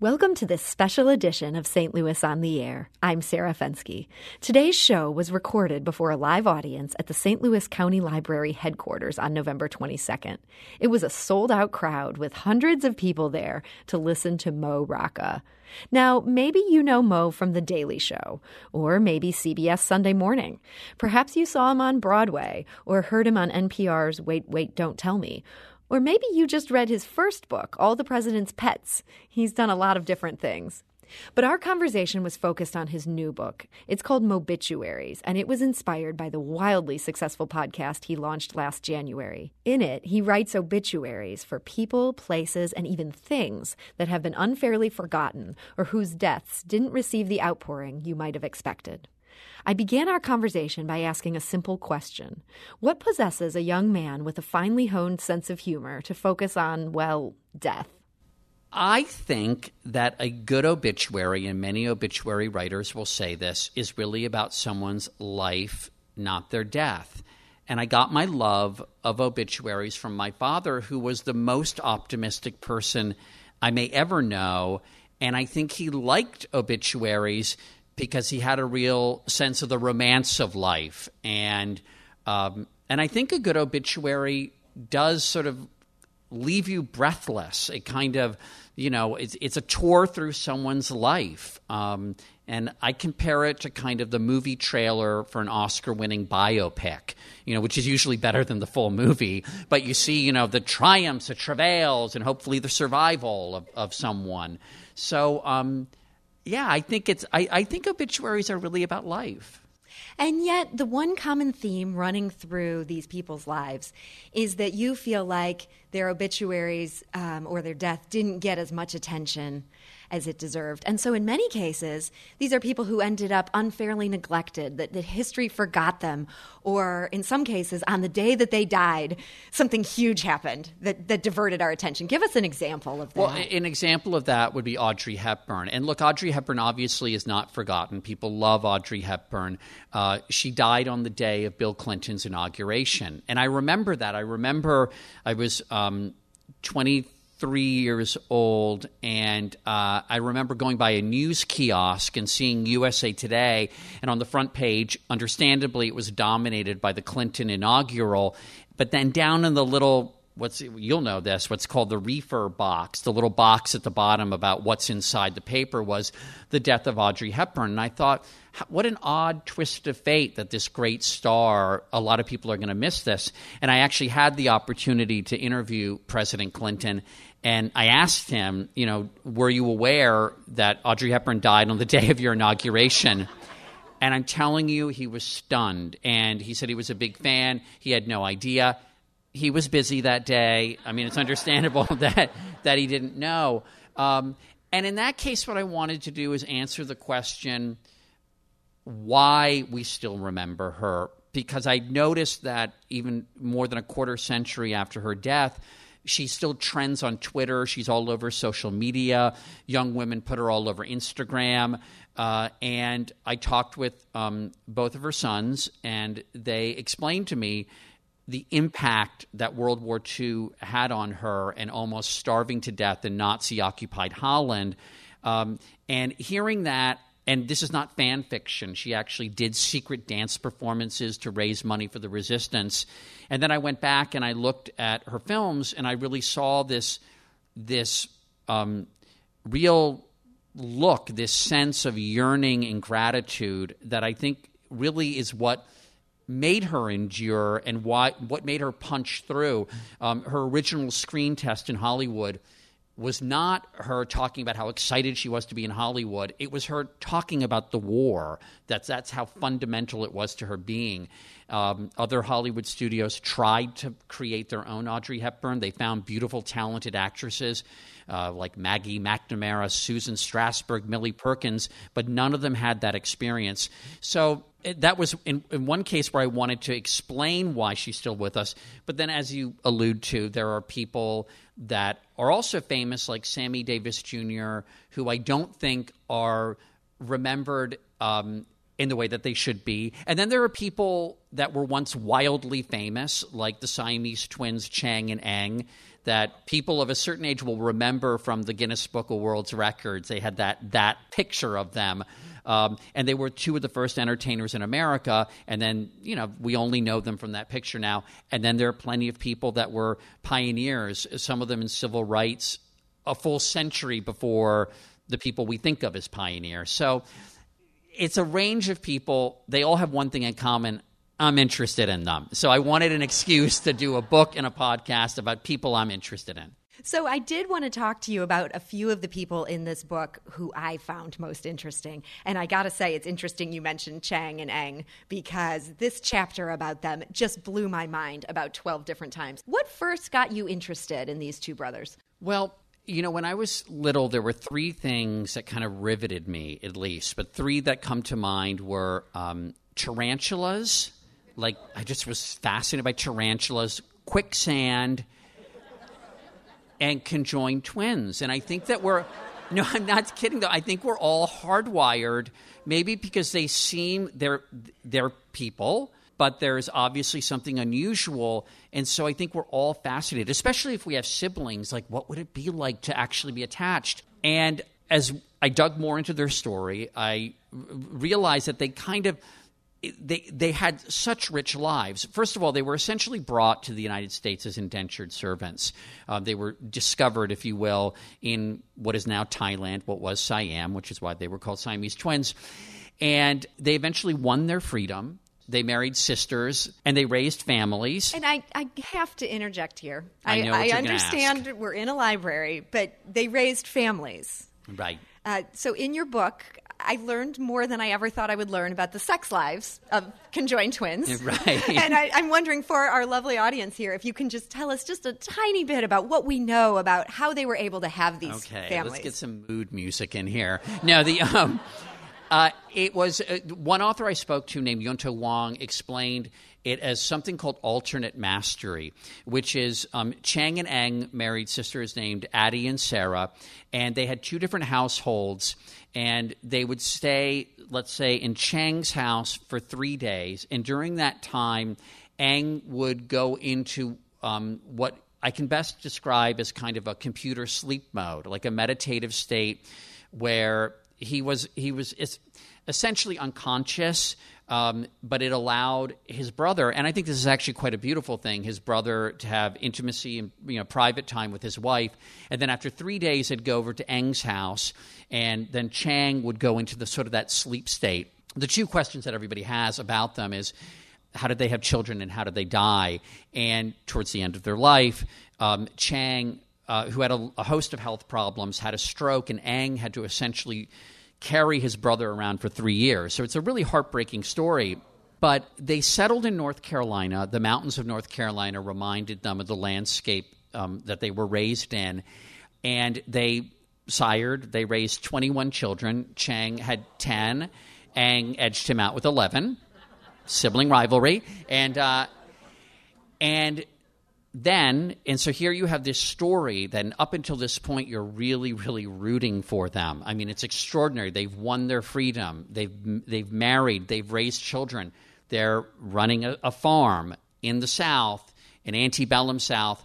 Welcome to this special edition of St. Louis on the Air. I'm Sarah Fenske. Today's show was recorded before a live audience at the St. Louis County Library headquarters on November 22nd. It was a sold out crowd with hundreds of people there to listen to Mo Rocca. Now, maybe you know Mo from The Daily Show, or maybe CBS Sunday Morning. Perhaps you saw him on Broadway, or heard him on NPR's Wait, Wait, Don't Tell Me. Or maybe you just read his first book, All the President's Pets. He's done a lot of different things. But our conversation was focused on his new book. It's called Mobituaries, and it was inspired by the wildly successful podcast he launched last January. In it, he writes obituaries for people, places, and even things that have been unfairly forgotten or whose deaths didn't receive the outpouring you might have expected. I began our conversation by asking a simple question What possesses a young man with a finely honed sense of humor to focus on, well, death? I think that a good obituary, and many obituary writers will say this, is really about someone's life, not their death. And I got my love of obituaries from my father, who was the most optimistic person I may ever know. And I think he liked obituaries because he had a real sense of the romance of life, and um, and I think a good obituary does sort of leave you breathless. It kind of you know it's it's a tour through someone's life. Um, and I compare it to kind of the movie trailer for an Oscar-winning biopic, you know, which is usually better than the full movie. But you see, you know, the triumphs, the travails, and hopefully the survival of, of someone. So, um, yeah, I think it's. I, I think obituaries are really about life. And yet, the one common theme running through these people's lives is that you feel like their obituaries um, or their death didn't get as much attention as it deserved. And so, in many cases, these are people who ended up unfairly neglected, that, that history forgot them, or in some cases, on the day that they died, something huge happened that, that diverted our attention. Give us an example of that. Well, an example of that would be Audrey Hepburn. And look, Audrey Hepburn obviously is not forgotten. People love Audrey Hepburn. Uh, she died on the day of Bill Clinton's inauguration. And I remember that. I remember I was um, 20 three years old, and uh, I remember going by a news kiosk and seeing USA Today, and on the front page, understandably, it was dominated by the Clinton inaugural, but then down in the little what's you'll know this what's called the reefer box the little box at the bottom about what's inside the paper was the death of audrey hepburn and i thought what an odd twist of fate that this great star a lot of people are going to miss this and i actually had the opportunity to interview president clinton and I asked him, you know, were you aware that Audrey Hepburn died on the day of your inauguration? And I'm telling you, he was stunned. And he said he was a big fan. He had no idea. He was busy that day. I mean, it's understandable that, that he didn't know. Um, and in that case, what I wanted to do is answer the question why we still remember her. Because I noticed that even more than a quarter century after her death, she still trends on Twitter. She's all over social media. Young women put her all over Instagram. Uh, and I talked with um, both of her sons, and they explained to me the impact that World War II had on her and almost starving to death in Nazi occupied Holland. Um, and hearing that and this is not fan fiction. She actually did secret dance performances to raise money for the resistance. And then I went back and I looked at her films, and I really saw this this um, real look, this sense of yearning and gratitude that I think really is what made her endure and why, what made her punch through. Um, her original screen test in Hollywood was not her talking about how excited she was to be in Hollywood. It was her talking about the war. That's that's how fundamental it was to her being. Um, other Hollywood studios tried to create their own Audrey Hepburn. They found beautiful, talented actresses uh, like Maggie McNamara, Susan Strasberg, Millie Perkins, but none of them had that experience. So that was in, in, one case where I wanted to explain why she's still with us. But then, as you allude to, there are people that are also famous, like Sammy Davis Jr., who I don't think are remembered um, in the way that they should be. And then there are people that were once wildly famous, like the Siamese twins Chang and Eng, that people of a certain age will remember from the Guinness Book of World's Records. They had that that picture of them. Um, and they were two of the first entertainers in America. And then, you know, we only know them from that picture now. And then there are plenty of people that were pioneers, some of them in civil rights, a full century before the people we think of as pioneers. So it's a range of people. They all have one thing in common. I'm interested in them. So I wanted an excuse to do a book and a podcast about people I'm interested in. So I did want to talk to you about a few of the people in this book who I found most interesting. And I got to say, it's interesting you mentioned Chang and Eng because this chapter about them just blew my mind about 12 different times. What first got you interested in these two brothers? Well, you know, when I was little, there were three things that kind of riveted me, at least. But three that come to mind were um, tarantulas. Like, I just was fascinated by tarantulas, quicksand, and conjoined twins. And I think that we're, no, I'm not kidding though. I think we're all hardwired, maybe because they seem, they're, they're people but there's obviously something unusual. And so I think we're all fascinated, especially if we have siblings. Like, what would it be like to actually be attached? And as I dug more into their story, I realized that they kind of they they had such rich lives. First of all, they were essentially brought to the United States as indentured servants. Uh, they were discovered, if you will, in what is now Thailand, what was Siam, which is why they were called Siamese twins. And they eventually won their freedom. They married sisters and they raised families. And I, I have to interject here. I, know I understand we're in a library, but they raised families. Right. Uh, so in your book, I learned more than I ever thought I would learn about the sex lives of conjoined twins. Right. and I, am wondering for our lovely audience here if you can just tell us just a tiny bit about what we know about how they were able to have these families. okay, families. Let's get some mood music in here. Now the. Um, uh, it was uh, one author I spoke to named Yunte Huang explained it as something called alternate mastery, which is um, Chang and Eng married sisters named Addie and Sarah, and they had two different households, and they would stay, let's say, in Chang's house for three days, and during that time, Eng would go into um, what I can best describe as kind of a computer sleep mode, like a meditative state where he was he was essentially unconscious, um, but it allowed his brother, and I think this is actually quite a beautiful thing, his brother to have intimacy and you know private time with his wife, and then after three days, he'd go over to Eng's house, and then Chang would go into the sort of that sleep state. The two questions that everybody has about them is how did they have children and how did they die? And towards the end of their life, um, Chang uh, who had a, a, host of health problems, had a stroke, and Eng had to essentially carry his brother around for three years. So it's a really heartbreaking story. But they settled in North Carolina. The mountains of North Carolina reminded them of the landscape um, that they were raised in. And they sired, they raised 21 children. Chang had 10. Eng edged him out with 11. Sibling rivalry. And, uh, and then, and so here you have this story, then up until this point, you're really, really rooting for them. I mean, it's extraordinary. They've won their freedom, they've, they've married, they've raised children, they're running a, a farm in the South, in antebellum South,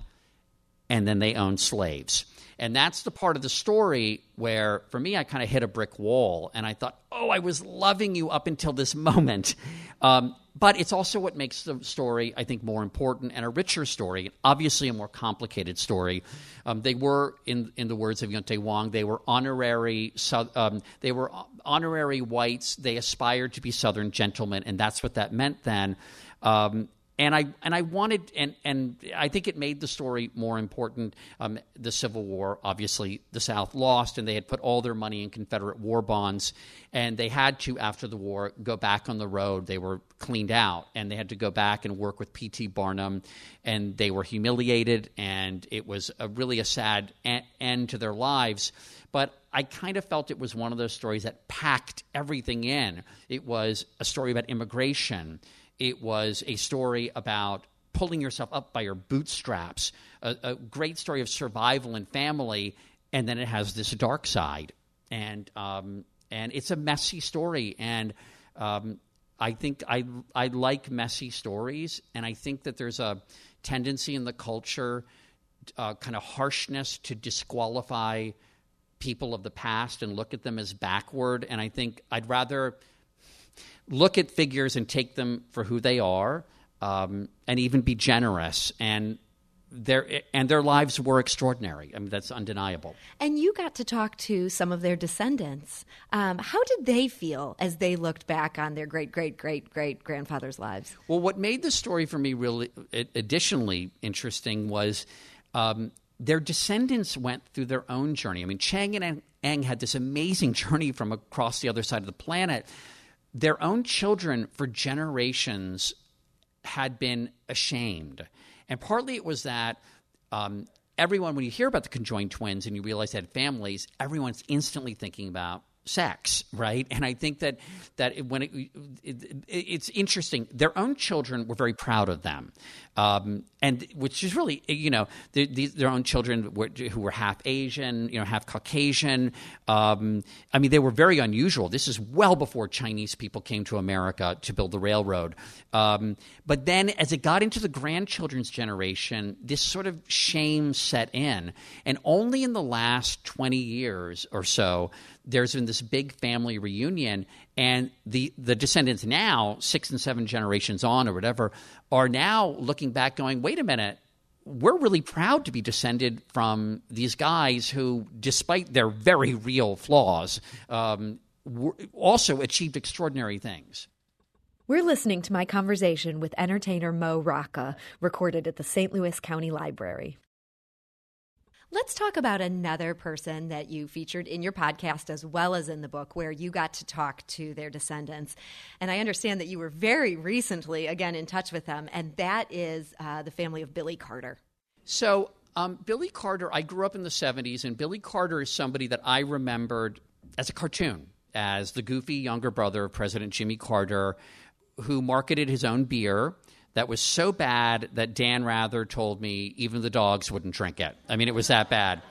and then they own slaves. And that's the part of the story where, for me, I kind of hit a brick wall and I thought, oh, I was loving you up until this moment. Um, but it's also what makes the story, I think, more important and a richer story, obviously a more complicated story. Um, they were, in, in the words of Yunte Huang, they were honorary, um, they were honorary whites. They aspired to be Southern gentlemen, and that's what that meant then. Um, and I and I wanted and and I think it made the story more important. Um, the Civil War, obviously, the South lost, and they had put all their money in Confederate war bonds, and they had to after the war go back on the road. They were cleaned out, and they had to go back and work with P.T. Barnum, and they were humiliated, and it was a, really a sad a- end to their lives. But I kind of felt it was one of those stories that packed everything in. It was a story about immigration it was a story about pulling yourself up by your bootstraps, a, a great story of survival and family, and then it has this dark side. And, um, and it's a messy story. And Um, I think I I like messy stories, and I think that there's a tendency in the culture, uh, kind of harshness to disqualify people of the past and look at them as backward. And I think I'd rather look at figures and take them for who they are, um, and even be generous and their and their lives were extraordinary. I mean, that's undeniable. And you got to talk to some of their descendants. Um, how did they feel as they looked back on their great great great great grandfather's lives? Well, what made the story for me really additionally interesting was. Um, their descendants went through their own journey. I mean, Chang and Eng had this amazing journey from across the other side of the planet. Their own children, for generations, had been ashamed. And partly it was that um, everyone, when you hear about the conjoined twins and you realize they had families, everyone's instantly thinking about sex, right? And I think that that when it, it, it's interesting, their own children were very proud of them, um, and which is really you know the, the, their own children were, who were half Asian, you know, half Caucasian. Um, I mean, they were very unusual. This is well before Chinese people came to America to build the railroad. Um, but then, as it got into the grandchildren's generation, this sort of shame set in, and only in the last twenty years or so there's been this big family reunion, and the the descendants now, six and seven generations on or whatever, are now looking back, going, "Wait a minute." We're really proud to be descended from these guys who, despite their very real flaws, um, also achieved extraordinary things. We're listening to my conversation with entertainer Mo Rocca, recorded at the St. Louis County Library. Let's talk about another person that you featured in your podcast as well as in the book, where you got to talk to their descendants. And I understand that you were very recently, again, in touch with them, and that is uh, the family of Billy Carter. So, um, Billy Carter, I grew up in the 70s, and Billy Carter is somebody that I remembered as a cartoon, as the goofy younger brother of President Jimmy Carter, who marketed his own beer that was so bad that Dan Rather told me even the dogs wouldn't drink it. I mean, it was that bad.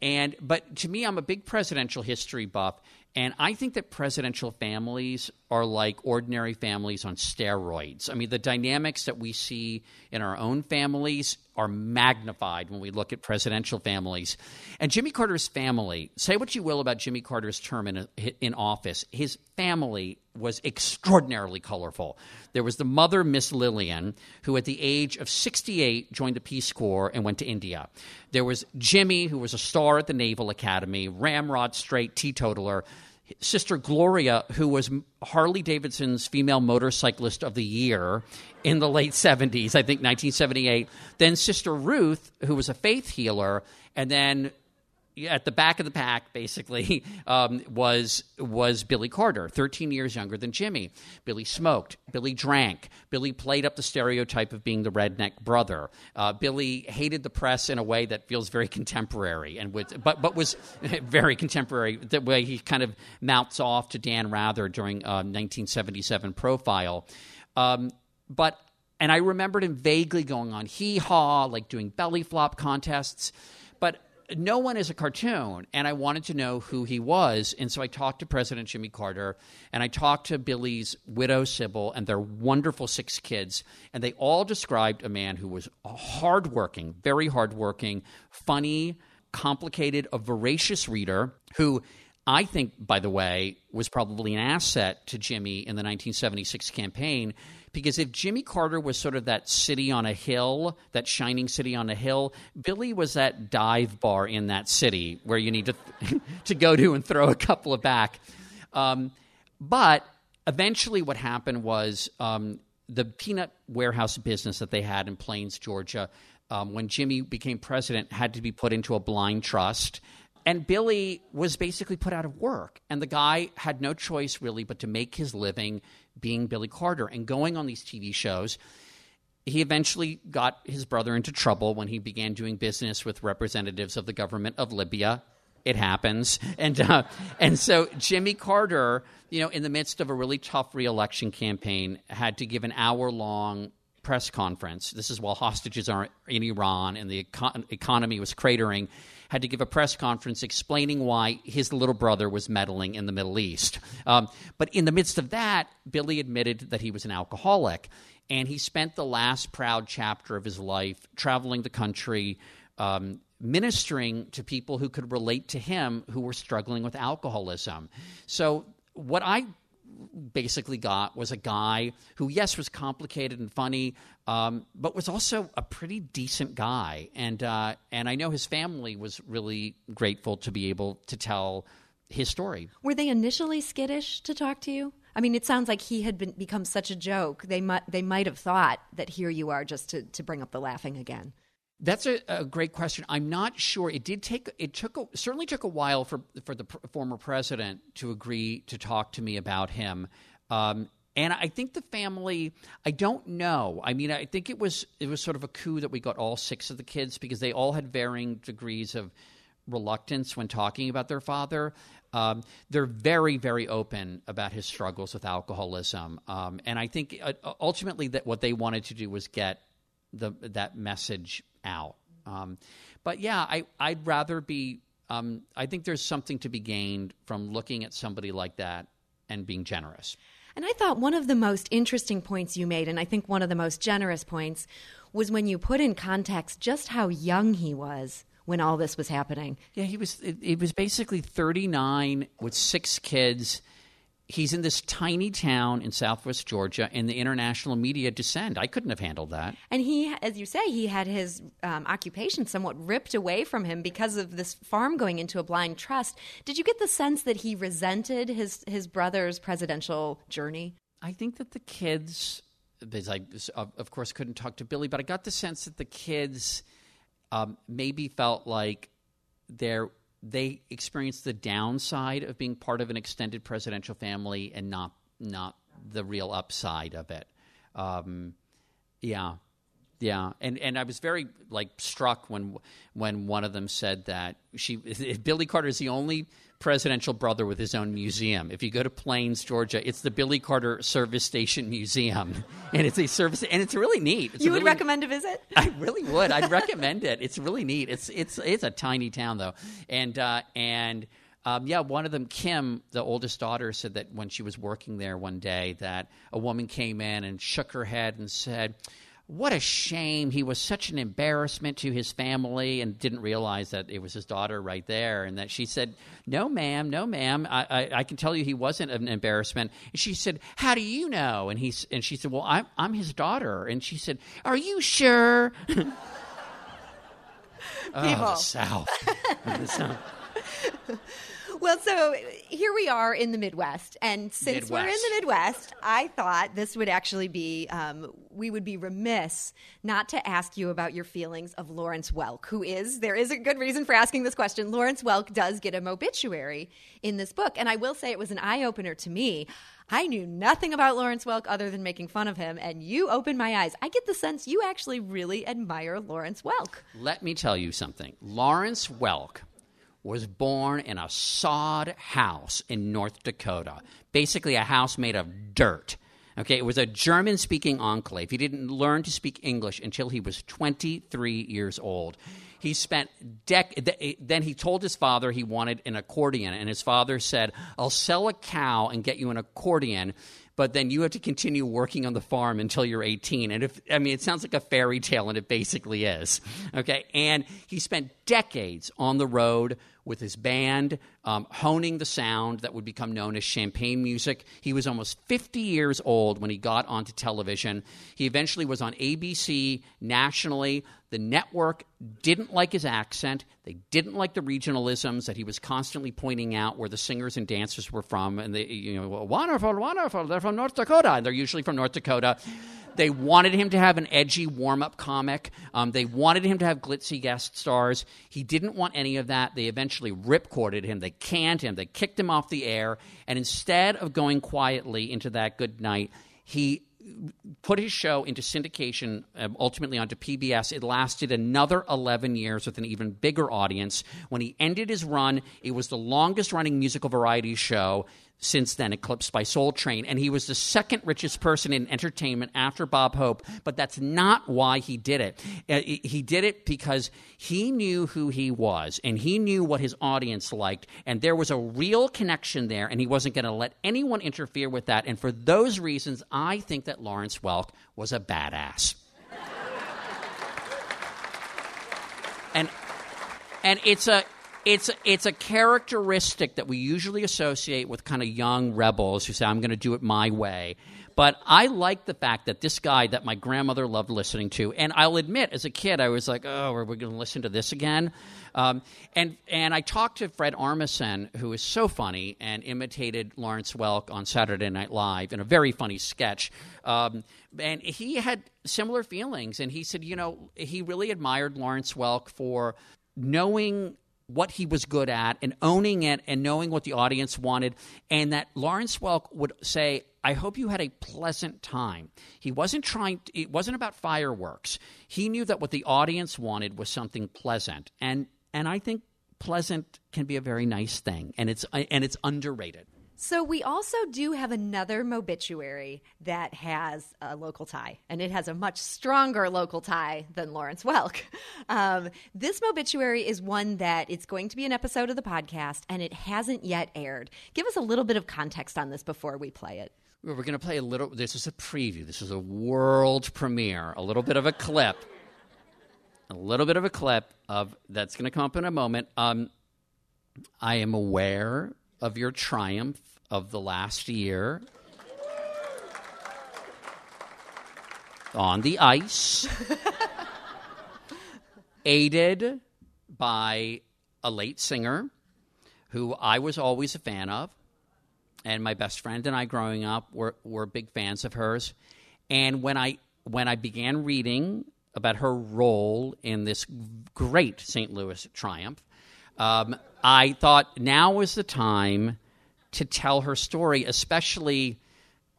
And but to me, I'm a big presidential history buff, and I think that presidential families are like ordinary families on steroids. I mean, the dynamics that we see in our own families are magnified when we look at presidential families. And Jimmy Carter's family, say what you will about Jimmy Carter's term in, in office, his family was extraordinarily colorful. There was the mother, Miss Lillian, who at the age of 68 joined the Peace Corps and went to India. There was Jimmy, who was a star at the Naval Academy, ramrod straight teetotaler. Sister Gloria, who was Harley Davidson's female motorcyclist of the year in the late 70s, I think 1978. Then Sister Ruth, who was a faith healer, and then at the back of the pack, basically, um, was was Billy Carter, 13 years younger than Jimmy. Billy smoked. Billy drank. Billy played up the stereotype of being the redneck brother. Uh, Billy hated the press in a way that feels very contemporary, and with, but but was very contemporary. The way he kind of mouths off to Dan Rather during uh, 1977 profile, um, but. And I remembered him vaguely going on hee haw, like doing belly flop contests. But no one is a cartoon, and I wanted to know who he was. And so I talked to President Jimmy Carter, and I talked to Billy's widow, Sybil, and their wonderful six kids. And they all described a man who was hardworking, very hardworking, funny, complicated, a voracious reader who I think, by the way, was probably an asset to Jimmy in the 1976 campaign because if Jimmy Carter was sort of that city on a hill, that shining city on a hill, Billy was that dive bar in that city where you need to to go to and throw a couple of back. Um, but eventually, what happened was um, the peanut warehouse business that they had in Plains, Georgia, um, when Jimmy became president, had to be put into a blind trust. And Billy was basically put out of work. And the guy had no choice really but to make his living being Billy Carter and going on these TV shows. He eventually got his brother into trouble when he began doing business with representatives of the government of Libya. It happens, and uh, and so Jimmy Carter, you know, in the midst of a really tough reelection campaign, had to give an hour long press conference. This is while hostages are in Iran and the econ- economy was cratering. Had to give a press conference explaining why his little brother was meddling in the Middle East. Um, but in the midst of that, Billy admitted that he was an alcoholic, and he spent the last proud chapter of his life traveling the country. Um, ministering to people who could relate to him who were struggling with alcoholism. So, what I basically got was a guy who, yes, was complicated and funny, um, but was also a pretty decent guy. And uh, and I know his family was really grateful to be able to tell his story. Were they initially skittish to talk to you? I mean, it sounds like he had been, become such a joke. They might they might have thought that here you are just to, to bring up the laughing again. That's a, a, great question. I'm not sure. It did take. It took a, certainly took a while for for the pr- former president to agree to talk to me about him. Um, and I think the family. I don't know. I mean, I think it was it was sort of a coup that we got all six of the kids because they all had varying degrees of reluctance when talking about their father. Um, they're very, very open about his struggles with alcoholism, um, and I think uh, ultimately that what they wanted to do was get the that message out. Um, but yeah, I, I'd rather be. Um, I think there's something to be gained from looking at somebody like that and being generous. And I thought one of the most interesting points you made, and I think one of the most generous points, was when you put in context just how young he was when all this was happening. Yeah, he was. He was basically 39 with six kids he's in this tiny town in southwest Georgia, and the international media descend. I couldn't have handled that. And he, as you say, he had his um, occupation somewhat ripped away from him because of this farm going into a blind trust. Did you get the sense that he resented his his brother's presidential journey? I think that the kids, I of course couldn't talk to Billy, but I got the sense that the kids um, maybe felt like there they experience the downside of being part of an extended presidential family and not not the real upside of it. Um, yeah, yeah, and and I was very like struck when when one of them said that she Billy Carter is the only presidential brother with his own museum. If you go to Plains, Georgia, it's the Billy Carter Service Station Museum, and it's a service, and it's really neat. It's you would really, recommend a visit? I really would. I'd recommend it. It's really neat. It's it's it's a tiny town though, and uh, and. Um, yeah, one of them, Kim, the oldest daughter, said that when she was working there one day, that a woman came in and shook her head and said, what a shame. He was such an embarrassment to his family and didn't realize that it was his daughter right there. And that she said, No, ma'am, no, ma'am. I, I, I can tell you he wasn't an embarrassment. And she said, How do you know? And, he, and she said, Well, I'm, I'm his daughter. And she said, Are you sure? People. oh, the South. the South. Well, so here we are in the Midwest, and since Midwest. we're in the Midwest, I thought this would actually be um, we would be remiss not to ask you about your feelings of Lawrence Welk, who is there is a good reason for asking this question. Lawrence Welk does get an obituary in this book, and I will say it was an eye opener to me. I knew nothing about Lawrence Welk other than making fun of him, and you opened my eyes. I get the sense you actually really admire Lawrence Welk. Let me tell you something. Lawrence Welk was born in a sod house in North Dakota, basically a house made of dirt. Okay, it was a German speaking enclave. He didn't learn to speak English until he was 23 years old. He spent dec- eh, then he told his father he wanted an accordion and his father said, "I'll sell a cow and get you an accordion." But then you have to continue working on the farm until you're 18. And if, I mean, it sounds like a fairy tale, and it basically is. Okay. And he spent decades on the road with his band, um, honing the sound that would become known as champagne music. He was almost 50 years old when he got onto television. He eventually was on ABC nationally. The network didn't like his accent. They didn't like the regionalisms that he was constantly pointing out where the singers and dancers were from. And they, you know, wonderful, wonderful, they're from North Dakota. And they're usually from North Dakota. They wanted him to have an edgy warm up comic. Um, they wanted him to have glitzy guest stars. He didn't want any of that. They eventually ripcorded him. They canned him. They kicked him off the air. And instead of going quietly into that good night, he put his show into syndication, um, ultimately onto PBS. It lasted another 11 years with an even bigger audience. When he ended his run, it was the longest running musical variety show since then, eclipsed by Soul Train, and he was the second richest person in entertainment after Bob Hope. But that's not why he did it. Uh, he did it because he knew who he was, and he knew what his audience liked, and there was a real connection there, and he wasn't going to let anyone interfere with that. And for those reasons, I think that Lawrence Welk was a badass. and and it's a it's it's a characteristic that we usually associate with kind of young rebels who say I'm going to do it my way. But I like the fact that this guy that my grandmother loved listening to, and I'll admit, as a kid, I was like, "Oh, are we going to listen to this again?" Um, and and I talked to Fred Armisen, who is so funny and imitated Lawrence Welk on Saturday Night Live in a very funny sketch. Um, and he had similar feelings, and he said, you know, he really admired Lawrence Welk for knowing what he was good at and owning it and knowing what the audience wanted. And that Lawrence Welk would say, I hope you had a pleasant time. He wasn't trying, to, it wasn't about fireworks. He knew that what the audience wanted was something pleasant. And, and I think pleasant can be a very nice thing, and it's, and it's underrated. So we also do have another mobituary that has a local tie, and it has a much stronger local tie than Lawrence Welk. Um, this mobituary is one that it's going to be an episode of the podcast, and it hasn't yet aired. Give us a little bit of context on this before we play it. We're going to play a little. This is a preview. This is a world premiere. A little bit of a clip. A little bit of a clip of that's going to come up in a moment. Um, I am aware of your triumph of the last year on the ice, aided by a late singer who I was always a fan of. And my best friend and I growing up were, were big fans of hers. And when I when I began reading about her role in this great St. Louis triumph, um, I thought now is the time to tell her story, especially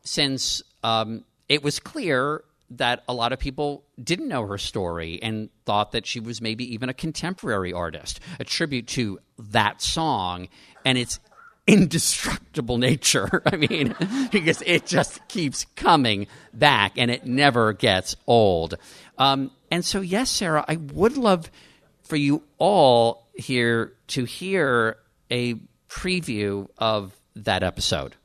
since um, it was clear that a lot of people didn't know her story and thought that she was maybe even a contemporary artist, a tribute to that song and its indestructible nature. I mean, because it just keeps coming back and it never gets old. Um, and so, yes, Sarah, I would love for you all here to hear a preview of that episode.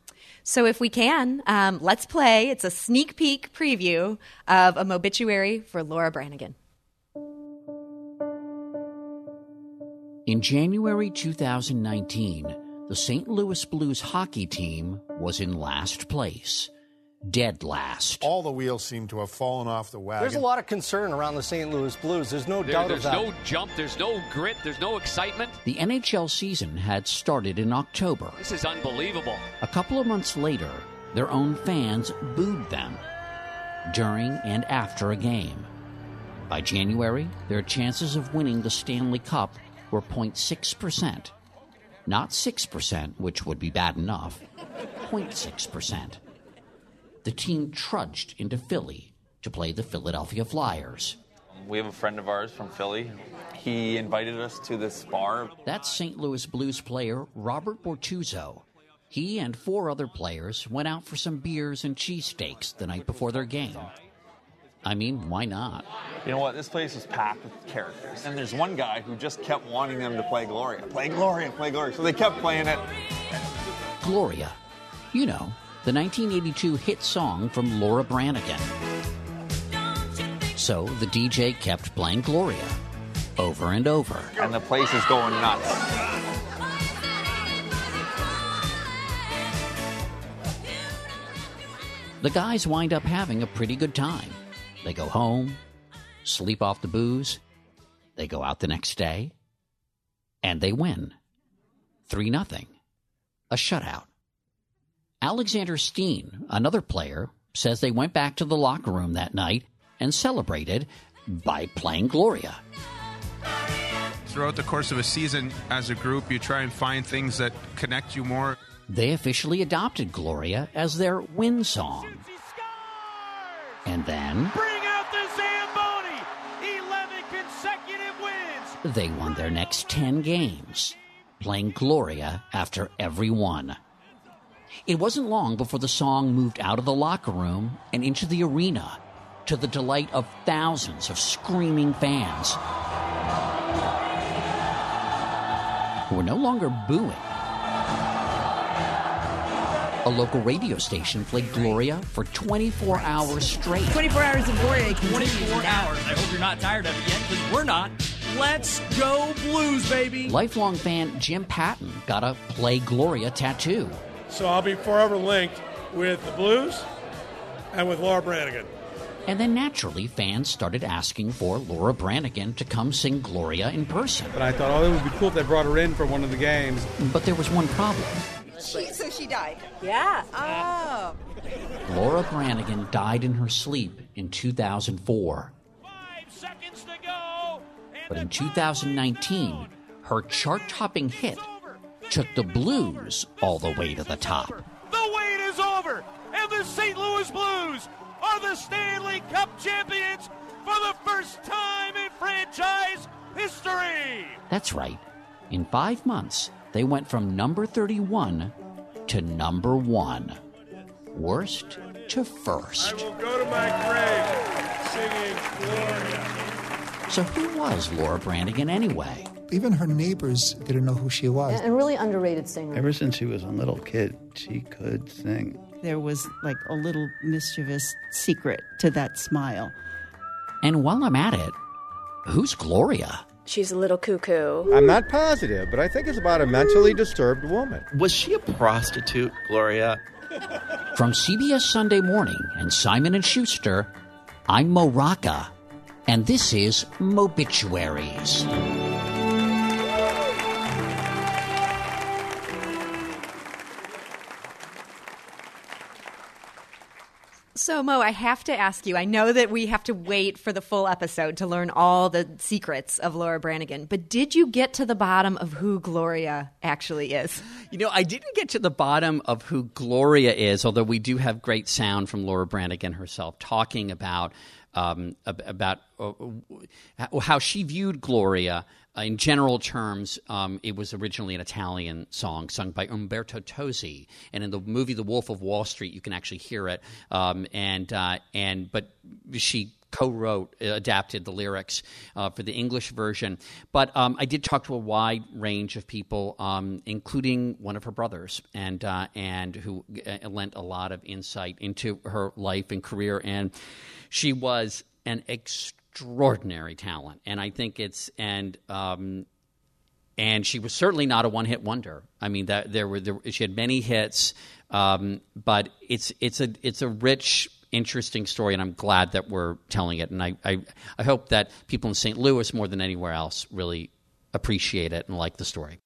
So, if we can, um, let's play. It's a sneak peek preview of a mobituary for Laura Branigan. In January 2019, the St. Louis Blues hockey team was in last place dead last. All the wheels seem to have fallen off the wagon. There's a lot of concern around the St. Louis Blues. There's no there, doubt of that. There's no jump. There's no grit. There's no excitement. The NHL season had started in October. This is unbelievable. A couple of months later, their own fans booed them during and after a game. By January, their chances of winning the Stanley Cup were 0.6%. Not 6%, which would be bad enough, 0.6% the team trudged into Philly to play the Philadelphia Flyers. We have a friend of ours from Philly. He invited us to this bar. That's St. Louis Blues player Robert Bortuzzo. He and four other players went out for some beers and cheesesteaks the night before their game. I mean, why not? You know what? This place is packed with characters. And there's one guy who just kept wanting them to play Gloria. Play Gloria, play Gloria. So they kept playing it. Gloria. You know, the 1982 hit song from Laura Branigan. So the DJ kept playing Gloria over and over. And the place is going nuts. The guys wind up having a pretty good time. They go home, sleep off the booze, they go out the next day, and they win. 3 nothing. A shutout. Alexander Steen, another player, says they went back to the locker room that night and celebrated by playing Gloria. Throughout the course of a season, as a group, you try and find things that connect you more. They officially adopted Gloria as their win song. And then. Bring out the Zamboni! 11 consecutive wins! They won their next 10 games, playing Gloria after every one. It wasn't long before the song moved out of the locker room and into the arena to the delight of thousands of screaming fans who were no longer booing. A local radio station played Gloria for 24 hours straight. 24 hours of Gloria. 24 hours. I hope you're not tired of it yet, because we're not. Let's go Blues, baby. Lifelong fan Jim Patton got a Play Gloria tattoo. So I'll be forever linked with the Blues and with Laura Branigan. And then naturally, fans started asking for Laura Branigan to come sing Gloria in person. But I thought, oh, it would be cool if they brought her in for one of the games. But there was one problem. She, so she died. Yeah. Oh. Laura Branigan died in her sleep in 2004. Five seconds to go. But in 2019, her chart topping hit took the blues all the way to the top. The wait is over, and the St. Louis Blues are the Stanley Cup champions for the first time in franchise history. That's right. In five months, they went from number 31 to number one. Worst to first. I will go to my grave singing Gloria. So, who was Laura Branigan anyway? Even her neighbors didn't know who she was. And really underrated singer. Ever since she was a little kid, she could sing. There was like a little mischievous secret to that smile. And while I'm at it, who's Gloria? She's a little cuckoo. I'm not positive, but I think it's about a mentally disturbed woman. Was she a prostitute, Gloria? From CBS Sunday Morning and Simon and Schuster, I'm Mo Rocca, and this is Mobituaries. So, Mo, I have to ask you. I know that we have to wait for the full episode to learn all the secrets of Laura Branigan, but did you get to the bottom of who Gloria actually is? You know, I didn't get to the bottom of who Gloria is, although we do have great sound from Laura Branigan herself talking about um, about uh, how she viewed Gloria. Uh, in general terms, um, it was originally an Italian song sung by Umberto Tozzi, and in the movie The Wolf of Wall Street, you can actually hear it. Um, and uh, and but she co-wrote, uh, adapted the lyrics uh, for the English version. But um, I did talk to a wide range of people, um, including one of her brothers, and uh, and who uh, lent a lot of insight into her life and career. And she was an extraordinary talent, and I think it's and. Um, and she was certainly not a one-hit wonder. I mean, that there were there, she had many hits, um, but it's it's a it's a rich interesting story, and I'm glad that we're telling it. And I, I, I hope that people in St. Louis, more than anywhere else, really appreciate it and like the story.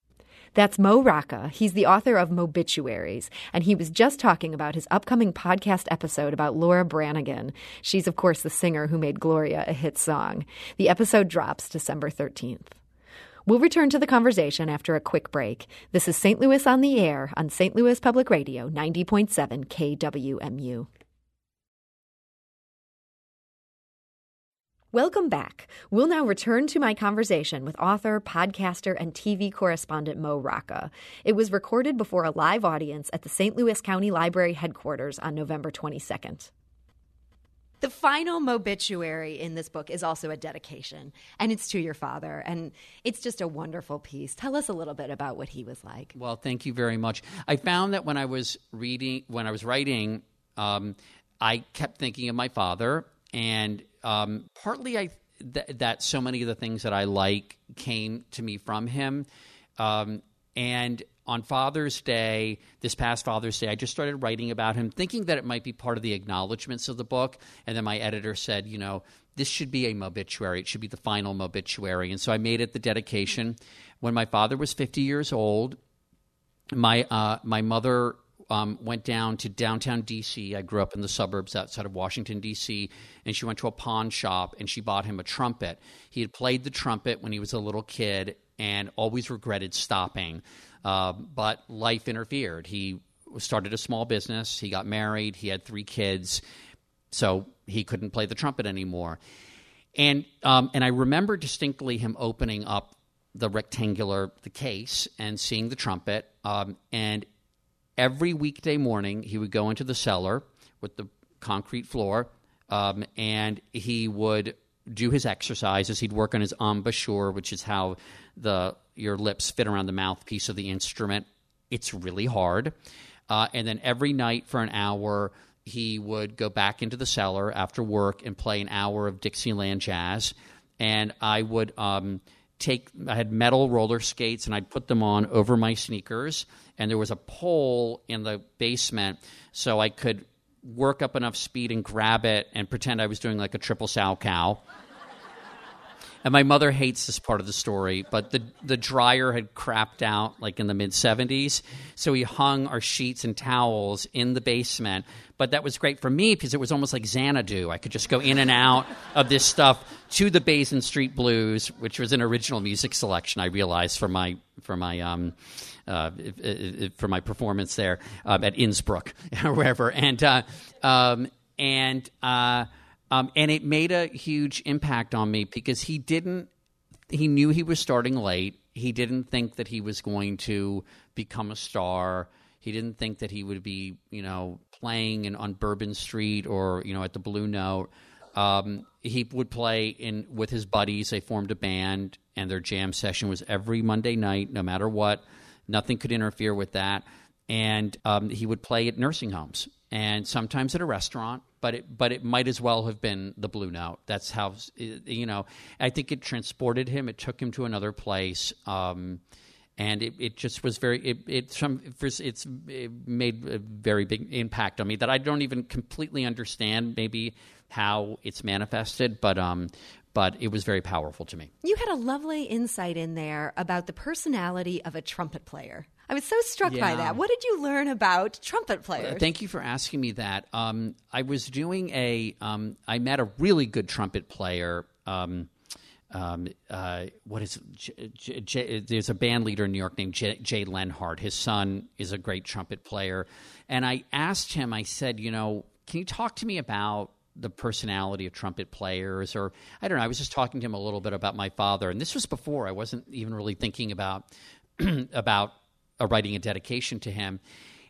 That's Mo Rocca. He's the author of Mobituaries, and he was just talking about his upcoming podcast episode about Laura Branigan. She's, of course, the singer who made Gloria a hit song. The episode drops December 13th. We'll return to the conversation after a quick break. This is St. Louis on the Air on St. Louis Public Radio, 90.7 KWMU. Welcome back. We'll now return to my conversation with author, podcaster, and TV correspondent Mo Rocca. It was recorded before a live audience at the St. Louis County Library headquarters on November 22nd. The final mobituary in this book is also a dedication, and it's to your father. And it's just a wonderful piece. Tell us a little bit about what he was like. Well, thank you very much. I found that when I was reading, when I was writing, um, I kept thinking of my father, and um, partly I th- that so many of the things that I like came to me from him, um, and on Father's Day, this past Father's Day, I just started writing about him, thinking that it might be part of the acknowledgments of the book. And then my editor said, you know, this should be a mobituary. It should be the final mobituary. And so I made it the dedication. When my father was 50 years old, my uh, my mother um, went down to downtown D.C. I grew up in the suburbs outside of Washington, D.C., and she went to a pawn shop and she bought him a trumpet. He had played the trumpet when he was a little kid and always regretted stopping. Uh, but life interfered. He started a small business, he got married, he had three kids, so he couldn't play the trumpet anymore. And, um, and I remember distinctly him opening up the rectangular the case and seeing the trumpet um, and every weekday morning, he would go into the cellar with the concrete floor, um, and he would do his exercises. He'd work on his embouchure, which is how the your lips fit around the mouthpiece of the instrument. It's really hard. Uh, and then every night for an hour, he would go back into the cellar after work and play an hour of Dixieland jazz. And I would um, take, I had metal roller skates and I'd put them on over my sneakers. And there was a pole in the basement so I could work up enough speed and grab it and pretend I was doing like a triple Salchow. And my mother hates this part of the story, but the the dryer had crapped out like in the mid 70s, so we hung our sheets and towels in the basement. But that was great for me because it was almost like Xanadu. I could just go in and out of this stuff to the Basin Street Blues, which was an original music selection. I realized for my for my um, uh, for my performance there um, at Innsbruck or wherever, and uh, um, and. Uh, um, and it made a huge impact on me because he didn't, he knew he was starting late. He didn't think that he was going to become a star. He didn't think that he would be, you know, playing in, on Bourbon Street or, you know, at the Blue Note. Um, he would play in with his buddies. They formed a band, and their jam session was every Monday night, no matter what. Nothing could interfere with that. And um, he would play at nursing homes and sometimes at a restaurant but it but it might as well have been the blue note that's how you know i think it transported him it took him to another place um, and it, it just was very it, it some it's it made a very big impact on me that I don't even completely understand maybe how it's manifested but um but it was very powerful to me. You had a lovely insight in there about the personality of a trumpet player. I was so struck yeah. by that. What did you learn about trumpet players? Thank you for asking me that. Um, I was doing a. Um, I met a really good trumpet player. Um, um uh, what is J- J- J- there's a band leader in New York named Jay, Jay Lenhart. His son is a great trumpet player, and I asked him. I said, you know, can you talk to me about the personality of trumpet players or I don't know I was just talking to him a little bit about my father and this was before I wasn't even really thinking about about uh, writing a dedication to him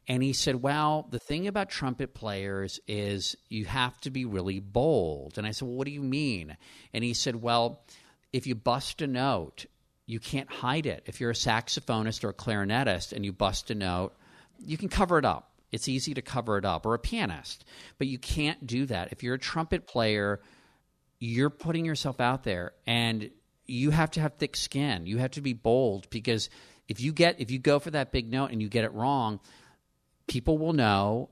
and he said well the thing about trumpet players is you have to be really bold and I said well what do you mean and he said well if you bust a note you can't hide it if you're a saxophonist or a clarinetist and you bust a note you can cover it up it's easy to cover it up, or a pianist. But you can't do that. If you're a trumpet player, you're putting yourself out there and you have to have thick skin. You have to be bold because if you get if you go for that big note and you get it wrong, people will know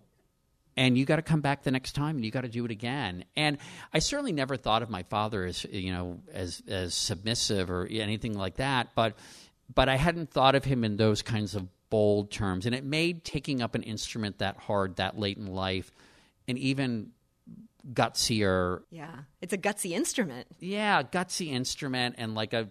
and you got to come back the next time and you got to do it again. And I certainly never thought of my father as you know as as submissive or anything like that, but but I hadn't thought of him in those kinds of bold terms. And it made taking up an instrument that hard, that late in life, and even gutsier. Yeah, it's a gutsy instrument. Yeah, gutsy instrument, and like a,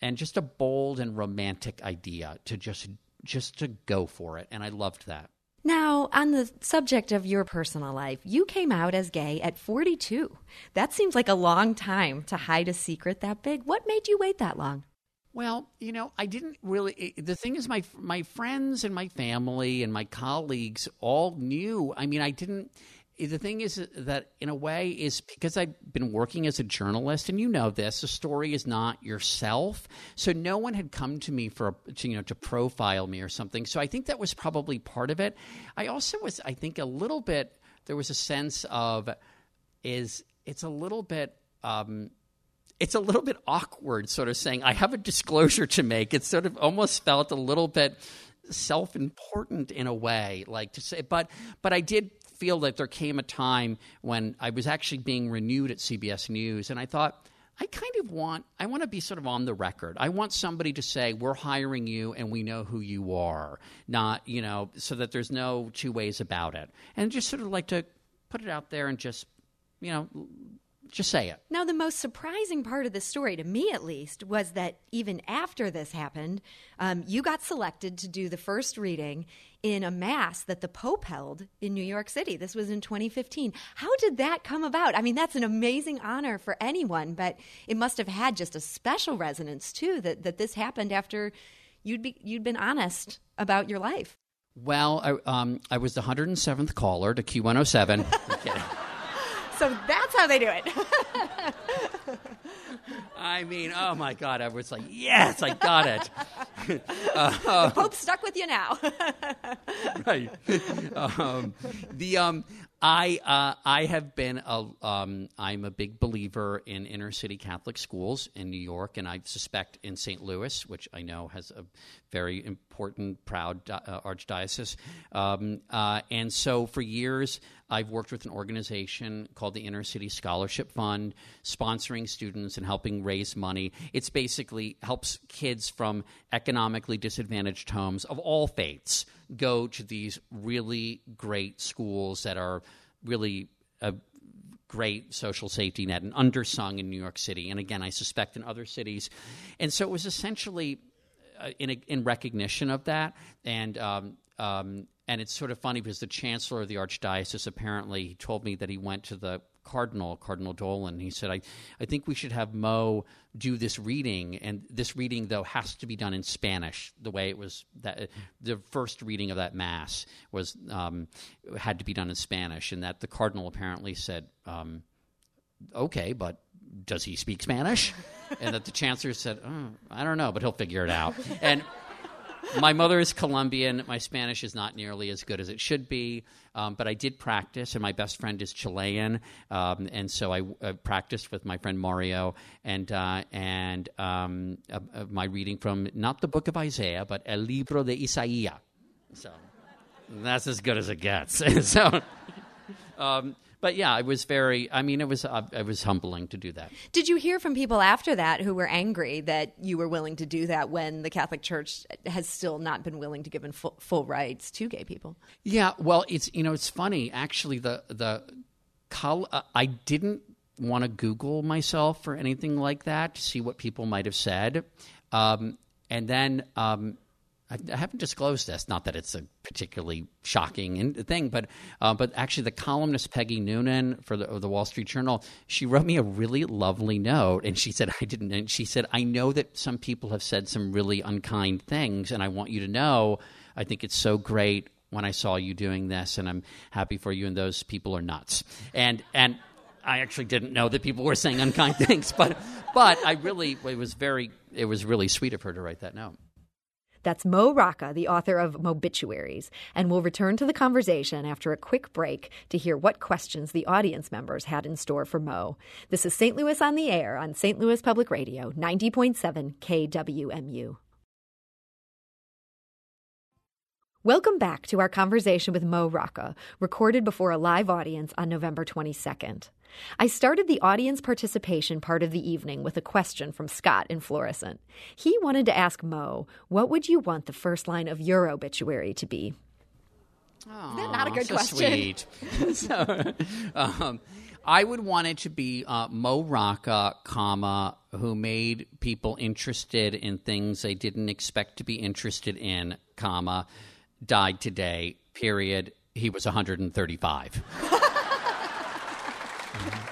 and just a bold and romantic idea to just just to go for it. And I loved that. Now, on the subject of your personal life, you came out as gay at 42. That seems like a long time to hide a secret that big. What made you wait that long? Well, you know, I didn't really. The thing is, my my friends and my family and my colleagues all knew. I mean, I didn't. The thing is that, in a way, is because I've been working as a journalist, and you know this. The story is not yourself, so no one had come to me for to, you know to profile me or something. So I think that was probably part of it. I also was, I think, a little bit. There was a sense of is it's a little bit. Um, it's a little bit awkward, sort of saying, I have a disclosure to make. It sort of almost felt a little bit self important in a way, like to say, but, but I did feel that there came a time when I was actually being renewed at CBS News, and I thought, I kind of want I want to be sort of on the record. I want somebody to say we're hiring you and we know who you are, not you know, so that there's no two ways about it, and just sort of like to put it out there and just you know just say it. Now, the most surprising part of the story, to me at least, was that even after this happened, um, you got selected to do the first reading in a mass that the Pope held in New York City. This was in 2015. How did that come about? I mean, that's an amazing honor for anyone, but it must have had just a special resonance too that, that this happened after you'd be you'd been honest about your life. Well, I, um, I was the 107th caller to Q107. so that's how they do it. I mean, oh my God, I was like, yes, I got it. uh, the stuck with you now. right. Um, the um, I uh, I have been a um, I'm a big believer in inner city Catholic schools in New York, and I suspect in St. Louis, which I know has a very important, proud uh, archdiocese. Um, uh, and so for years, I've worked with an organization called the Inner City Scholarship Fund, sponsoring students and helping raise money. It's basically helps kids from economically disadvantaged homes of all faiths go to these really great schools that are really a great social safety net and undersung in New York City. And again, I suspect in other cities. And so it was essentially uh, in, in recognition of that. And um, um, and it's sort of funny because the chancellor of the archdiocese apparently told me that he went to the cardinal, Cardinal Dolan. And he said, I, I think we should have Mo do this reading. And this reading, though, has to be done in Spanish, the way it was that the first reading of that Mass was um, had to be done in Spanish. And that the cardinal apparently said, um, okay, but does he speak Spanish? and that the chancellor said, oh, I don't know, but he'll figure it out. And my mother is Colombian. My Spanish is not nearly as good as it should be, um, but I did practice, and my best friend is Chilean, um, and so I uh, practiced with my friend Mario, and uh, and um, uh, my reading from not the book of Isaiah, but El Libro de Isaías. So that's as good as it gets. so. But yeah, it was very. I mean, it was uh, it was humbling to do that. Did you hear from people after that who were angry that you were willing to do that when the Catholic Church has still not been willing to give in full, full rights to gay people? Yeah, well, it's you know it's funny actually. The the col- uh, I didn't want to Google myself or anything like that to see what people might have said, um, and then. Um, I haven't disclosed this. Not that it's a particularly shocking thing, but uh, but actually, the columnist Peggy Noonan for the, the Wall Street Journal, she wrote me a really lovely note, and she said I didn't. And she said I know that some people have said some really unkind things, and I want you to know. I think it's so great when I saw you doing this, and I'm happy for you. And those people are nuts. And and I actually didn't know that people were saying unkind things, but but I really it was very it was really sweet of her to write that note. That's Mo Rocca, the author of Mobituaries, and we'll return to the conversation after a quick break to hear what questions the audience members had in store for Mo. This is St. Louis on the Air on St. Louis Public Radio, 90.7 KWMU. Welcome back to our conversation with Mo Rocca, recorded before a live audience on November 22nd. I started the audience participation part of the evening with a question from Scott in Florissant. He wanted to ask Mo, what would you want the first line of your obituary to be? Aww, Is that not a good so question? Sweet. so, um, I would want it to be uh, Mo Rocca, comma, who made people interested in things they didn't expect to be interested in, comma, died today, period. He was 135.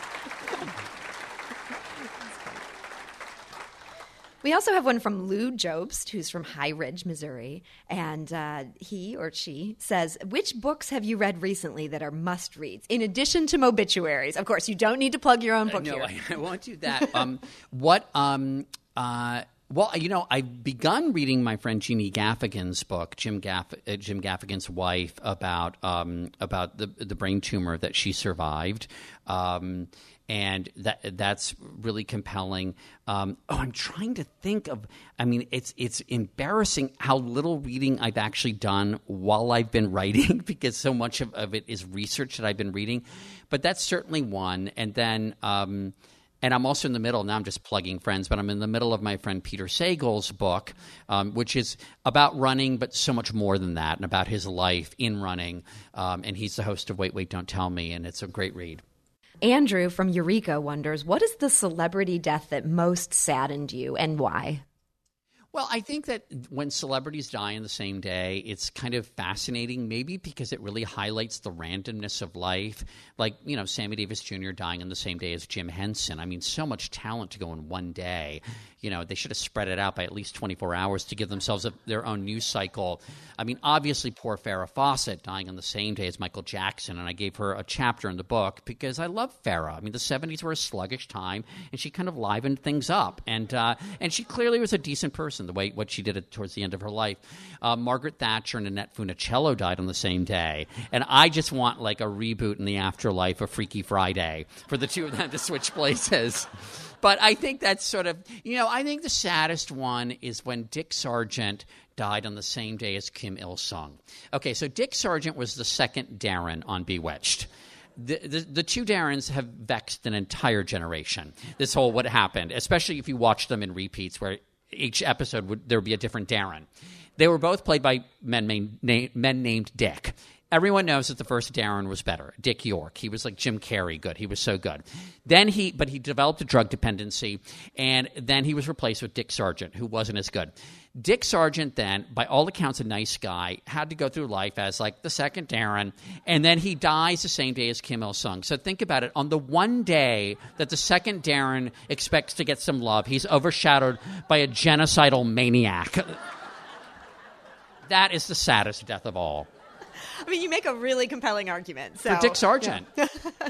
We also have one from Lou Jobst, who's from High Ridge, Missouri. And uh, he or she says, Which books have you read recently that are must reads, in addition to obituaries? Of course, you don't need to plug your own book no, here. I, I won't do that. um, what, um, uh, well, you know, I've begun reading my friend Jeannie Gaffigan's book, Jim, Gaff- uh, Jim Gaffigan's wife, about um, about the the brain tumor that she survived. Um, and that that's really compelling. Um, oh, I'm trying to think of. I mean, it's it's embarrassing how little reading I've actually done while I've been writing because so much of, of it is research that I've been reading. But that's certainly one. And then. And I'm also in the middle now. I'm just plugging friends, but I'm in the middle of my friend Peter Sagal's book, um, which is about running, but so much more than that, and about his life in running. Um, and he's the host of Wait, Wait, Don't Tell Me, and it's a great read. Andrew from Eureka wonders, What is the celebrity death that most saddened you and why? Well, I think that when celebrities die on the same day, it's kind of fascinating, maybe because it really highlights the randomness of life. Like, you know, Sammy Davis Jr. dying on the same day as Jim Henson. I mean, so much talent to go in one day. You know, they should have spread it out by at least 24 hours to give themselves a, their own news cycle. I mean, obviously, poor Farrah Fawcett dying on the same day as Michael Jackson, and I gave her a chapter in the book because I love Farrah. I mean, the 70s were a sluggish time, and she kind of livened things up. And, uh, and she clearly was a decent person the way what she did towards the end of her life. Uh, Margaret Thatcher and Annette Funicello died on the same day, and I just want like a reboot in the afterlife of Freaky Friday for the two of them to switch places. But I think that's sort of you know I think the saddest one is when Dick Sargent died on the same day as Kim Il Sung. Okay, so Dick Sargent was the second Darrin on Bewitched the, the, the, two Darrins have vexed an entire generation. This whole what happened, especially if you watch them in repeats, where each episode would there would be a different Darrin. They were both played by men, men named Dick. Everyone knows that the first Darrin was better. Dick York. He was like Jim Carrey good. He was so good. Then he, but he developed a drug dependency, and then he was replaced with Dick Sargent, who wasn't as good. Dick Sargent, then, by all accounts, a nice guy, had to go through life as like the second Darrin, and then he dies the same day as Kim Il Sung. So think about it. On the one day that the second Darrin expects to get some love, he's overshadowed by a genocidal maniac. that is the saddest death of all. I mean, you make a really compelling argument. So. For Dick Sargent. Yeah.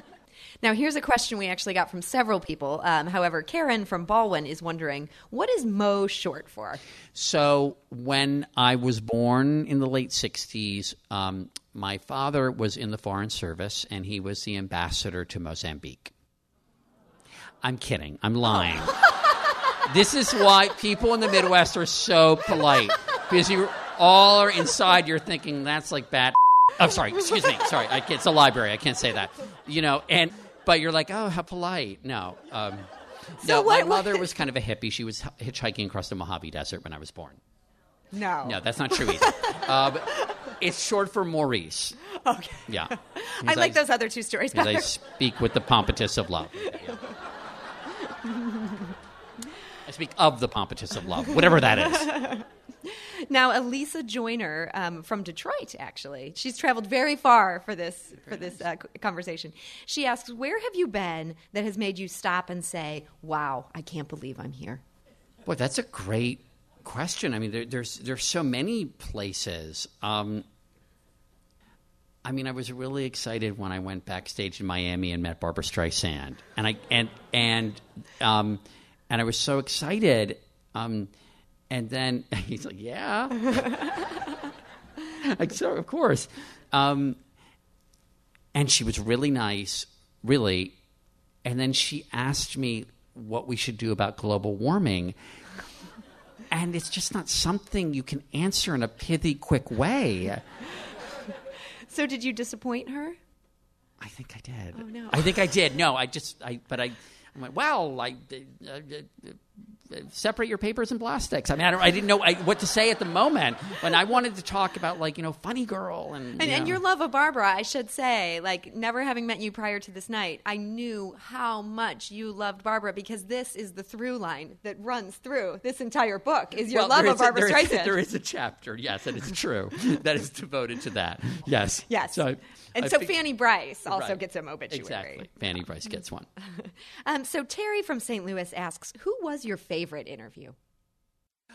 now, here's a question we actually got from several people. Um, however, Karen from Baldwin is wondering what is Mo short for? So, when I was born in the late 60s, um, my father was in the Foreign Service and he was the ambassador to Mozambique. I'm kidding. I'm lying. this is why people in the Midwest are so polite because you all are inside. You're thinking that's like bad. Oh, sorry. Excuse me. Sorry. I, it's a library. I can't say that. You know, and but you're like, oh, how polite. No. Um, So no, what- my mother was kind of a hippie. She was hitchhiking across the Mojave Desert when I was born. No. No, that's not true either. um, it's short for Maurice. Okay. Yeah. I like those other two stories Because. I speak with the pompatus of love. I speak of the pompatus of love, whatever that is. Now, Elisa Joyner um, from Detroit, actually, she's traveled very far for this for this uh, conversation. She asks, "Where have you been that has made you stop and say, "Wow, I can't believe I'm here"?" Boy, that's a great question. I mean, there, there's there's so many places. Um, I mean, I was really excited when I went backstage in Miami and met Barbra Streisand, and I and and um, and I was so excited. Um, and then he's like, "Yeah." like so of course um, and she was really nice really and then she asked me what we should do about global warming and it's just not something you can answer in a pithy quick way So, did you disappoint her? i think i did Oh no! i think i did no i just i but i i went well i uh, uh, uh, separate your papers and plastics i mean i, don't, I didn't know I, what to say at the moment when i wanted to talk about like you know funny girl and And, you and your love of Barbra, I should say, like never having met you prior to this night, I knew how much you loved Barbra because this is the through line that runs through this entire book is your Well, love of a- Barbra there is- Streisand. there is a chapter, yes, that is true, that is devoted to that. Yes. Yes. So I- and I so think- Fanny Brice also Right. gets an obituary. Exactly. Fanny Brice gets one. Um, so Terry from St. Louis asks, "Who was your favorite interview?"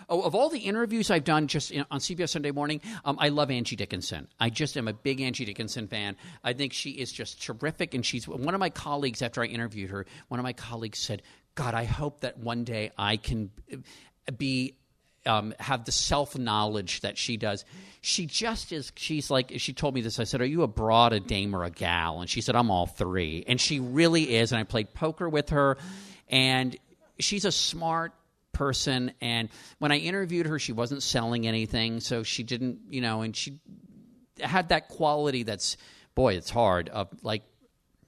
Oh, of all the interviews I've done just in, on CBS Sunday Morning, um, I love Angie Dickinson. I just am a big Angie Dickinson fan. I think she is just terrific, and she's one of my colleagues. After I interviewed her, one of my colleagues said, "God, I hope that one day I can uh, be." Um, have the self knowledge that she does. She just is. She's like she told me this. I said, "Are you a broad, a dame, or a gal?" And she said, "I'm all three. And she really is. And I played poker with her, and she's a smart person and when i interviewed her she wasn't selling anything so she didn't you know and she had that quality that's boy it's hard of like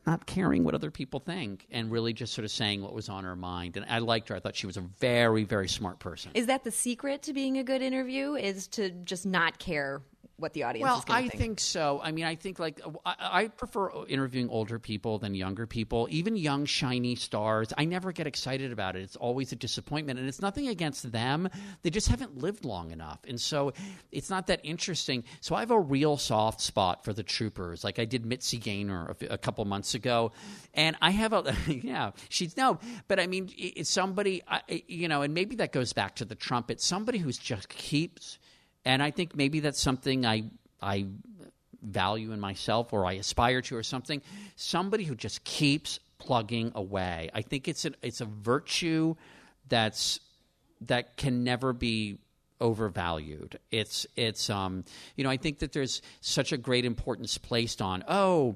not caring what other people think and really just sort of saying what was on her mind and i liked her i thought she was a very very smart person Is that the secret to being a good interview? Is to just not care what the audience well, is going I to think. think so. I mean, I think like I, I prefer interviewing older people than younger people. Even young shiny stars, I never get excited about it. It's always a disappointment, and it's nothing against them. They just haven't lived long enough, and so it's not that interesting. So I have a real soft spot for the troopers. Like I did Mitzi Gaynor a, a couple months ago, and I have a yeah. She's no, but I mean, it's somebody I, you know, and maybe that goes back to the trumpet. Somebody who's just keeps and I think maybe that's something I I value in myself or I aspire to or something. Somebody who just keeps plugging away. I think it's a it's a virtue that's that can never be overvalued. It's it's um you know I think that there's such a great importance placed on oh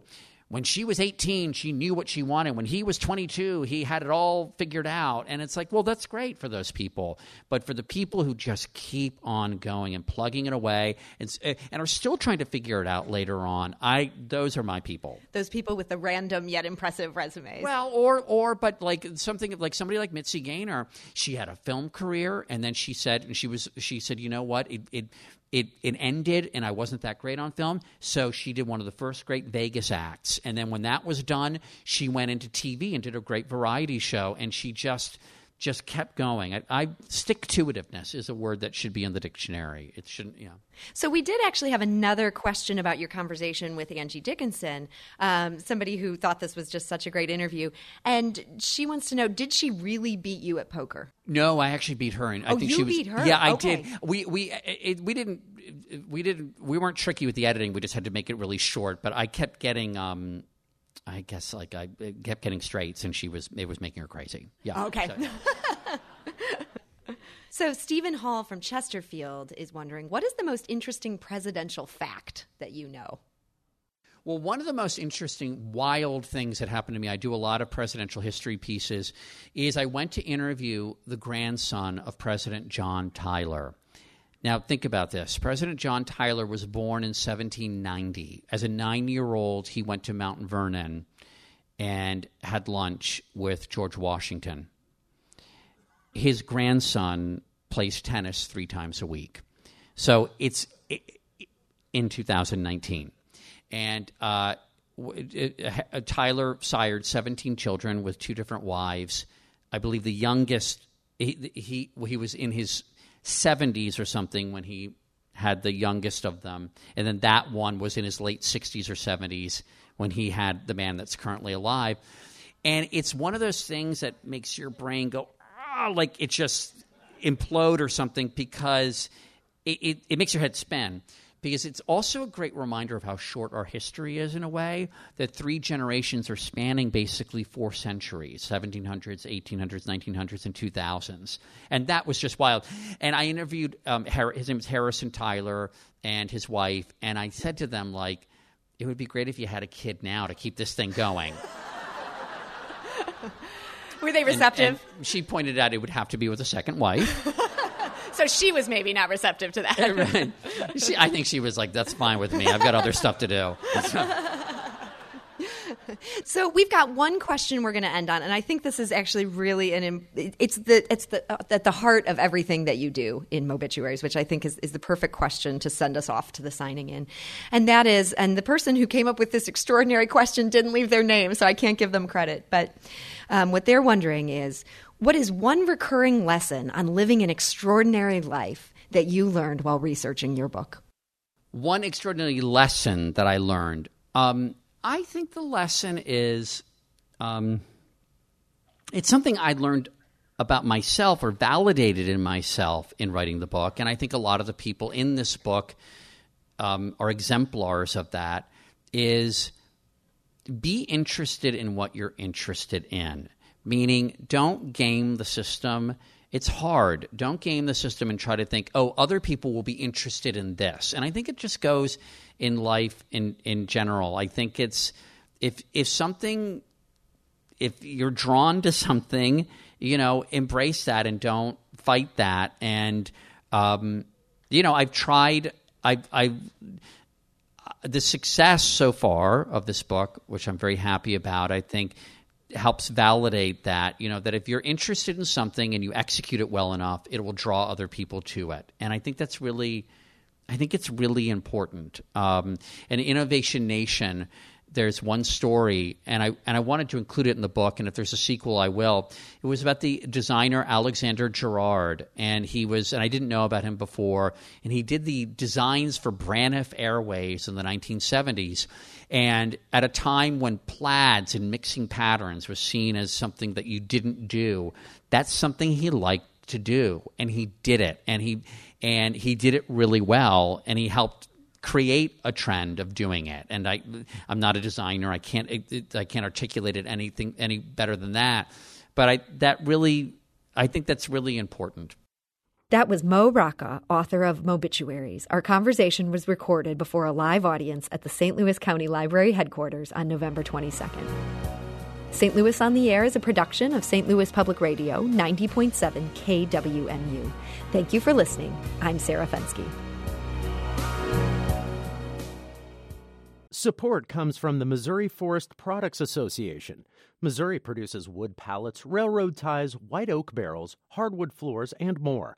when she was 18, she knew what she wanted. When he was 22, he had it all figured out. And it's like, well, that's great for those people. But for the people who just keep on going and plugging it away and, eh, and are still trying to figure it out later on, I those are my people. Those people with the random yet impressive resumes. Well, or or but like something like somebody like Mitzi Gaynor, she had a film career, and then she said, and she was she said, you know what, it, it it it ended and I wasn't that great on film, so she did one of the first great Vegas acts. And then when that was done, she went into TV and did a great variety show and she just just kept going. I, I stick to itiveness is a word that should be in the dictionary. It shouldn't, yeah. So we did actually have another question about your conversation with Angie Dickinson, um, somebody who thought this was just such a great interview, and she wants to know: Did she really beat you at poker? No, I actually beat her. And I Oh, think you she was, beat her? Yeah, I Okay. did. We we it, we didn't we didn't we weren't tricky with the editing. We just had to make it really short. But I kept getting. um I guess like I kept getting straights, and she was it was making her crazy. Yeah. Oh, okay. So- So Stephen Hall from Chesterfield is wondering: What is the most interesting presidential fact that you know? Well, one of the most interesting, wild things that happened to me, I do a lot of presidential history pieces, is I went to interview the grandson of President John Tyler. Now, think about this. President John Tyler was born in 1790. As a nine year old, he went to Mount Vernon and had lunch with George Washington. His grandson plays tennis three times a week. So it's in 2019. And uh, uh, Tyler sired 17 children with two different wives. I believe the youngest, he, he, he was in his 70s or something when he had the youngest of them. And then that one was in his late 60s or 70s when he had the man that's currently alive. And it's one of those things that makes your brain go, ah, like it just implode or something because it, it, it makes your head spin. Because it's also a great reminder of how short our history is in a way, that three generations are spanning basically four centuries 1700s, 1800s, 1900s, and 2000s. And that was just wild. And I interviewed, um, Har- his name is Harrison Tyler and his wife, and I said to them, like, it would be great if you had a kid now to keep this thing going. Were they And- receptive? and she pointed out it would have to be with a second wife. so she was maybe not receptive to that. Right. She, I think she was like, "That's fine with me. I've got other stuff to do." So we've got one question we're going to end on, and I think this is actually really an it's the it's the uh, at the heart of everything that you do in Mobituaries, which I think is is the perfect question to send us off to the signing in, and that is, and the person who came up with this extraordinary question didn't leave their name, so I can't give them credit, but um, what they're wondering is, what is one recurring lesson on living an extraordinary life that you learned while researching your book? One extraordinary lesson that I learned. Um, I think the lesson is um, it's something I learned about myself or validated in myself in writing the book. And I think a lot of the people in this book um, are exemplars of that. Is be interested in what you're interested in. Meaning, don't game the system. It's hard. Don't game the system and try to think, oh, other people will be interested in this. And I think it just goes in life in, in general. I think it's if if something if you're drawn to something, you know, embrace that and don't fight that. And um, you know, I've tried. I've, I've the success so far of this book, which I'm very happy about. I think helps validate that you know that if you're interested in something and you execute it well enough, it will draw other people to it. And I think that's really I think it's really important. Um, and Innovation Nation, there's one story, and I and I wanted to include it in the book. And if there's a sequel, I will. It was about the designer Alexander Girard, and he was, and I didn't know about him before, and he did the designs for Braniff Airways in the 1970s. And at a time when plaids and mixing patterns was seen as something that you didn't do, that's something he liked to do, and he did it, and he and he did it really well, and he helped create a trend of doing it. And I, I'm not a designer. I can't I can't articulate it anything any better than that. But I that really I think that's really important. That was Mo Rocca, author of Mobituaries. Our conversation was recorded before a live audience at the St. Louis County Library headquarters on November 22nd. St. Louis on the Air is a production of St. Louis Public Radio, 90.7 KWMU. Thank you for listening. I'm Sarah Fenske. Support comes from the Missouri Forest Products Association. Missouri produces wood pallets, railroad ties, white oak barrels, hardwood floors, and more.